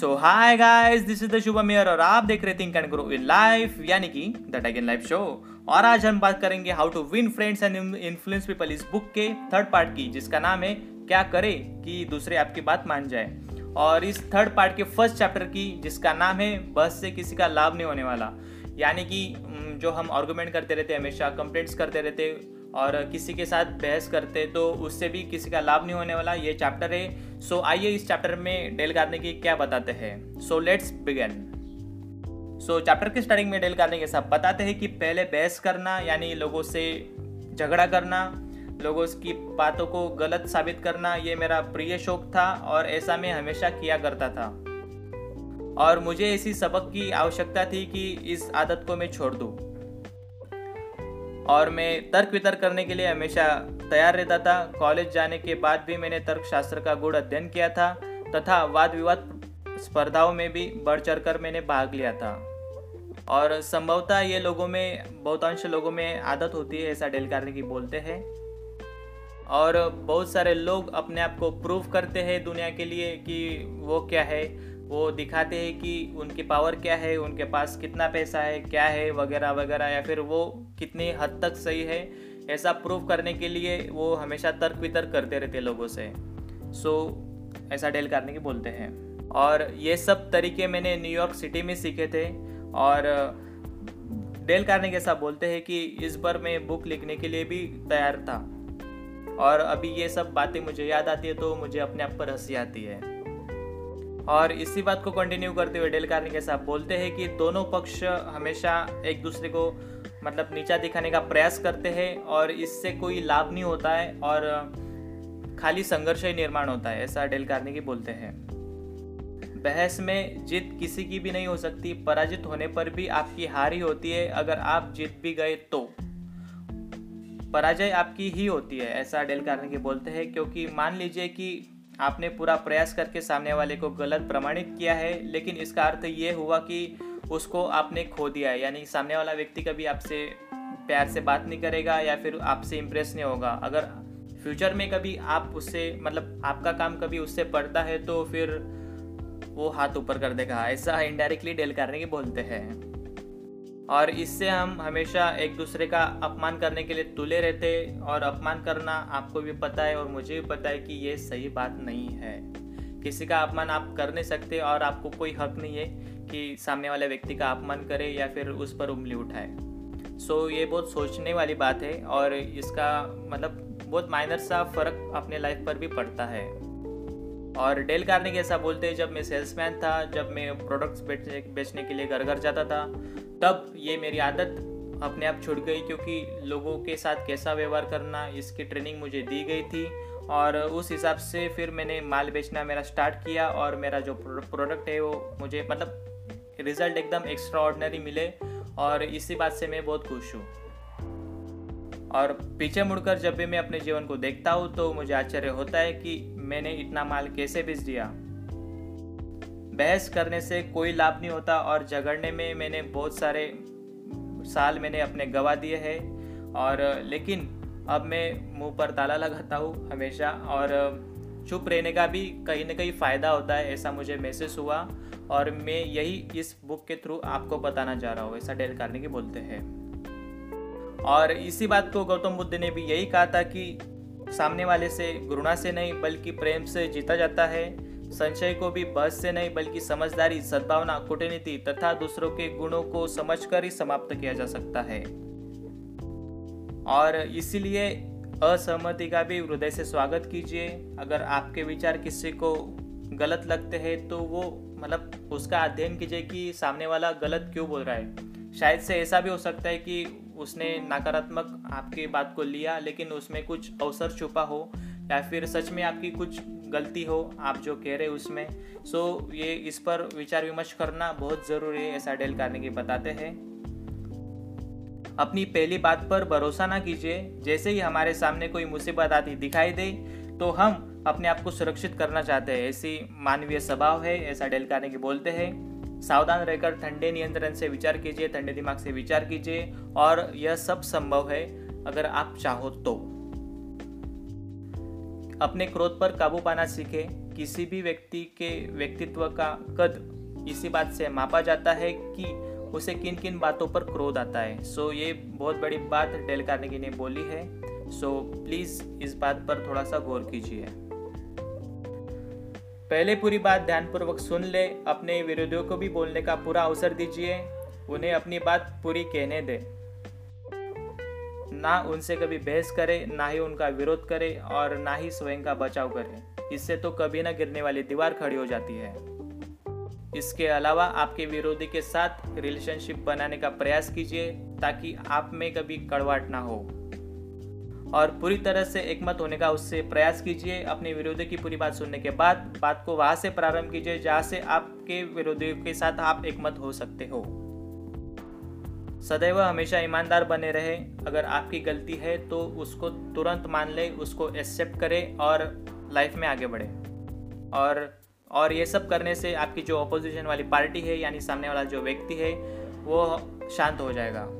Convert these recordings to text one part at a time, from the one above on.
So hi guys this is the Shubham mayor और आप देख रहे think and grow in life यानी कि the tech in life show और आज हम बात करेंगे how to win friends and influence people इस बुक के थर्ड पार्ट की, जिसका नाम है क्या करे कि दूसरे आपकी बात मान जाए। और इस थर्ड पार्ट के फ़र्स्ट चैप्टर की, जिसका नाम है बस से किसी का लाभ नहीं होने वाला। यानी कि जो हम आर्गूमेंट करते रहते हमेशा कंप्लेंट्स करते रहते और किसी के साथ बहस करते तो उससे भी किसी का लाभ नहीं होने वाला। ये चैप्टर है सो so, आइए इस चैप्टर में डेल की क्या बताते हैं। So let's begin so chapter के स्टार्टिंग में डेल के साथ बताते हैं कि पहले बहस करना यानी लोगों से झगड़ा करना लोगों की बातों को गलत साबित करना ये मेरा प्रिय शौक था और ऐसा मैं हमेशा किया करता था। और मुझे इसी सबक की आवश्यकता थी कि इस आदत को मैं छोड़ दूँ। और मैं तर्क वितर्क करने के लिए हमेशा तैयार रहता था। कॉलेज जाने के बाद भी मैंने तर्क शास्त्र का गुड़ अध्ययन किया था तथा वाद विवाद स्पर्धाओं में भी बढ़ चढ़ कर मैंने भाग लिया था। और संभवतः ये लोगों में, बहुतांश लोगों में आदत होती है, ऐसा डेल कार्ने की बोलते हैं। और बहुत सारे लोग अपने आप को प्रूव करते हैं दुनिया के लिए कि वो क्या है। वो दिखाते हैं कि उनकी पावर क्या है उनके पास कितना पैसा है क्या है वगैरह वगैरह या फिर वो कितनी हद तक सही है ऐसा प्रूव करने के लिए वो हमेशा तर्क वितर्क करते रहते लोगों से। सो so, ऐसा डेल करने की बोलते हैं। और ये सब तरीके मैंने न्यूयॉर्क सिटी में सीखे थे और डेल करने के ऐसा बोलते हैं कि इस बार मैं बुक लिखने के लिए भी तैयार था। और अभी ये सब बातें मुझे याद आती है तो मुझे अपने आप पर हँसी आती है। और इसी बात को कंटिन्यू करते हुए डेल कार्निक साथ बोलते हैं कि दोनों पक्ष हमेशा एक दूसरे को मतलब नीचा दिखाने का प्रयास करते हैं और इससे कोई लाभ नहीं होता है और खाली संघर्ष ही निर्माण होता है, ऐसा डेल कार्निक बोलते हैं। बहस में जीत किसी की भी नहीं हो सकती, पराजित होने पर भी आपकी हार ही होती है, अगर आप जीत भी गए तो। पराजय आपकी ही होती है, ऐसा डेल कार्नेगी बोलते हैं, क्योंकि मान लीजिए कि आपने पूरा प्रयास करके सामने वाले को गलत प्रमाणित किया है, लेकिन इसका अर्थ ये हुआ कि उसको आपने खो दिया है। यानी सामने वाला व्यक्ति कभी आपसे प्यार से बात नहीं करेगा या फिर आपसे इम्प्रेस नहीं होगा। अगर फ्यूचर में कभी आप उससे मतलब आपका काम कभी उससे पड़ता है तो फिर वो हाथ ऊपर कर देगा। ऐसा इनडायरेक्टली डेल करने की बोलते हैं। और इससे हम हमेशा एक दूसरे का अपमान करने के लिए तुले रहते और अपमान करना आपको भी पता है और मुझे भी पता है कि ये सही बात नहीं है। किसी का अपमान आप कर नहीं सकते और आपको कोई हक नहीं है कि सामने वाले व्यक्ति का अपमान करे या फिर उस पर उंगली उठाए। सो so, ये बहुत सोचने वाली बात है और इसका मतलब बहुत माइनर सा फ़र्क अपने लाइफ पर भी पड़ता है। और डेल कार्निक ऐसा बोलते हैं, जब मैं सेल्समैन था, जब मैं प्रोडक्ट्स बेचने बेचने के लिए घर घर जाता था, तब ये मेरी आदत अपने आप छूट गई, क्योंकि लोगों के साथ कैसा व्यवहार करना, इसकी ट्रेनिंग मुझे दी गई थी और उस हिसाब से फिर मैंने माल बेचना मेरा स्टार्ट किया और मेरा जो प्रोडक्ट है वो मुझे मतलब रिज़ल्ट एकदम एक्स्ट्रा मिले और इसी बात से मैं बहुत खुश हूँ। और पीछे मुड़कर जब भी मैं अपने जीवन को देखता हूँ तो मुझे आश्चर्य होता है कि मैंने इतना माल कैसे बेच दिया? बहस करने से कोई लाभ नहीं होता और झगड़ने में मैंने बहुत सारे साल मैंने अपने गवा दिए हैं। और, लेकिन अब मैं मुँह पर ताला लगाता हूँ हमेशा और, चुप रहने का भी कहीं ना कहीं फ़ायदा होता है, ऐसा मुझे महसूस हुआ। और मैं यही इस बुक के थ्रू आपको बताना चाह रहा हूँ, ऐसा डेल करने की बोलते हैं। और इसी बात को गौतम बुद्ध ने भी यही कहा था कि सामने वाले से, घृणा से नहीं, बल्कि प्रेम से जीता जाता है। संशय को भी बस से नहीं, बल्कि समझदारी, सद्भावना, कूटनीति तथा दूसरों के गुणों को समझकर ही समाप्त किया जा सकता है। और इसीलिए असहमति का भी हृदय से स्वागत कीजिए। अगर आपके विचार किसी को गलत लगते हैं तो वो मतलब उसका अध्ययन कीजिए कि सामने वाला गलत क्यों बोल रहा है। शायद से ऐसा भी हो सकता है कि उसने नकारात्मक आपकी बात को लिया, लेकिन उसमें कुछ अवसर छुपा हो या फिर सच में आपकी कुछ गलती हो, आप जो कह रहे उसमें। सो ये इस पर विचार विमर्श करना बहुत ज़रूरी है, ऐसा डेल करने की बताते हैं। अपनी पहली बात पर भरोसा ना कीजिए। जैसे ही हमारे सामने कोई मुसीबत आती दिखाई दे तो हम अपने आप को सुरक्षित करना चाहते हैं। ऐसी मानवीय स्वभाव है, ऐसा डेल करने की बोलते हैं। सावधान रहकर ठंडे नियंत्रण से विचार कीजिए ठंडे दिमाग से विचार कीजिए और यह सब संभव है अगर आप चाहो तो। अपने क्रोध पर काबू पाना सीखें। किसी भी व्यक्ति के व्यक्तित्व का कद इसी बात से मापा जाता है कि उसे किन किन बातों पर क्रोध आता है। सो so, ये बहुत बड़ी बात डेल कार्नेगी ने बोली है। सो so, प्लीज़ इस बात पर थोड़ा सा गौर कीजिए। पहले पूरी बात ध्यानपूर्वक सुन ले, अपने विरोधियों को भी बोलने का पूरा अवसर दीजिए, उन्हें अपनी बात पूरी कहने दे। ना उनसे कभी बहस करे, ना ही उनका विरोध करे और ना ही स्वयं का बचाव करे। इससे तो कभी ना गिरने वाली दीवार खड़ी हो जाती है। इसके अलावा आपके विरोधी के साथ रिलेशनशिप बनाने का प्रयास कीजिए, ताकि आप में कभी कड़वाट ना हो। और पूरी तरह से एकमत होने का उससे प्रयास कीजिए अपने विरोधी की पूरी बात सुनने के बाद, बात को वहाँ से प्रारंभ कीजिए जहाँ से आपके विरोधियों के साथ आप एकमत हो सकते हो। सदैव हमेशा ईमानदार बने रहे। अगर आपकी गलती है तो उसको तुरंत मान ले, उसको एक्सेप्ट करें और लाइफ में आगे बढ़े। और और ये सब करने से आपकी जो अपोजिशन वाली पार्टी है, यानी सामने वाला जो व्यक्ति है, वो शांत हो जाएगा।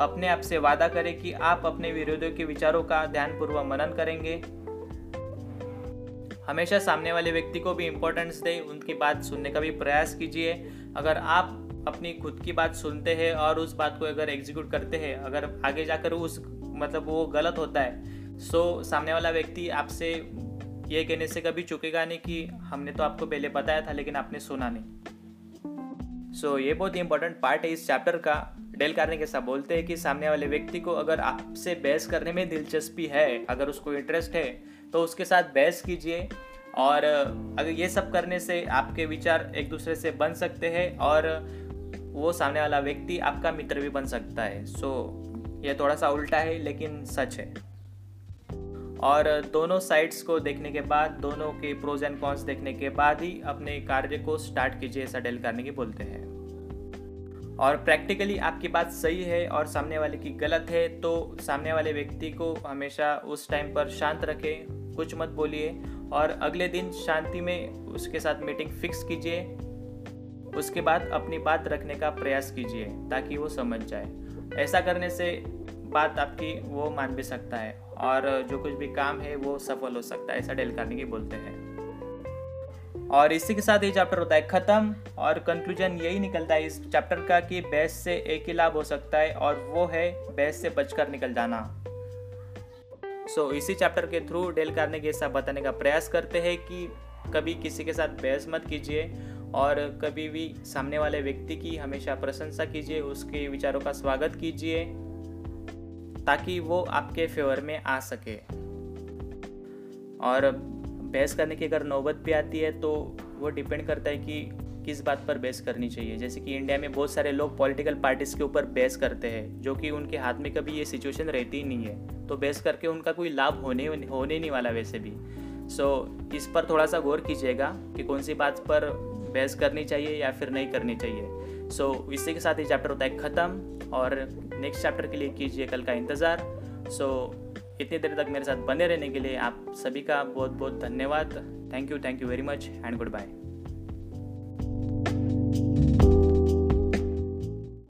अपने आप से वादा करें कि आप अपने विरोधियों के विचारों का ध्यानपूर्वक मनन करेंगे। हमेशा सामने वाले व्यक्ति को भी इम्पोर्टेंस दे उनकी बात सुनने का भी प्रयास कीजिए। अगर आप अपनी खुद की बात सुनते हैं और उस बात को अगर एग्जीक्यूट करते हैं अगर आगे जाकर उस मतलब वो गलत होता है सो सामने वाला व्यक्ति आपसे ये कहने से कभी चुकेगा नहीं कि हमने तो आपको पहले बताया था लेकिन आपने सुना नहीं। सो so, ये बहुत ही इंपॉर्टेंट पार्ट है इस चैप्टर का। डेल कार्ने के साथ बोलते हैं कि सामने वाले व्यक्ति को अगर आपसे बहस करने में दिलचस्पी है अगर उसको इंटरेस्ट है तो उसके साथ बहस कीजिए। और अगर ये सब करने से आपके विचार एक दूसरे से बन सकते हैं और वो सामने वाला व्यक्ति आपका मित्र भी बन सकता है। सो so, ये थोड़ा सा उल्टा है लेकिन सच है। और दोनों साइड्स को देखने के बाद दोनों के प्रोज एंड कॉन्स देखने के बाद ही अपने कार्य को स्टार्ट कीजिए ऐसा डेल करने की बोलते हैं। और प्रैक्टिकली आपकी बात सही है और सामने वाले की गलत है तो सामने वाले व्यक्ति को हमेशा उस टाइम पर शांत रखें, कुछ मत बोलिए और अगले दिन शांति में उसके साथ मीटिंग फिक्स कीजिए। उसके बाद अपनी बात रखने का प्रयास कीजिए ताकि वो समझ जाए। ऐसा करने से बात आपकी वो मान भी सकता है और जो कुछ भी काम है वो सफल हो सकता है, ऐसा डेल की बोलते हैं। और इसी के साथ ये चैप्टर होता है ख़त्म और कंक्लूजन यही निकलता है इस चैप्टर का कि बेस से एक ही लाभ हो सकता है और वो है बेस से बचकर निकल जाना। सो so, इसी चैप्टर के थ्रू डेल करने के साथ बताने का प्रयास करते हैं कि कभी किसी के साथ बहस मत कीजिए और कभी भी सामने वाले व्यक्ति की हमेशा प्रशंसा कीजिए उसके विचारों का स्वागत कीजिए ताकि वो आपके फेवर में आ सके। और बहस करने की अगर नौबत भी आती है तो वो डिपेंड करता है कि किस बात पर बहस करनी चाहिए। जैसे कि इंडिया में बहुत सारे लोग पॉलिटिकल पार्टीज़ के ऊपर बहस करते हैं जो कि उनके हाथ में कभी ये सिचुएशन रहती ही नहीं है। तो बहस करके उनका कोई लाभ होने होने नहीं वाला वैसे भी। सो so, इस पर थोड़ा सा गौर कीजिएगा कि कौन सी बात पर बहस करनी चाहिए या फिर नहीं करनी चाहिए। सो so, इसी के साथ ये चैप्टर होता है ख़त्म और नेक्स्ट चैप्टर के लिए कीजिए कल का इंतज़ार। सो so, इतनी देर तक मेरे साथ बने रहने के लिए आप सभी का बहुत बहुत धन्यवाद। Thank you thank you very much and goodbye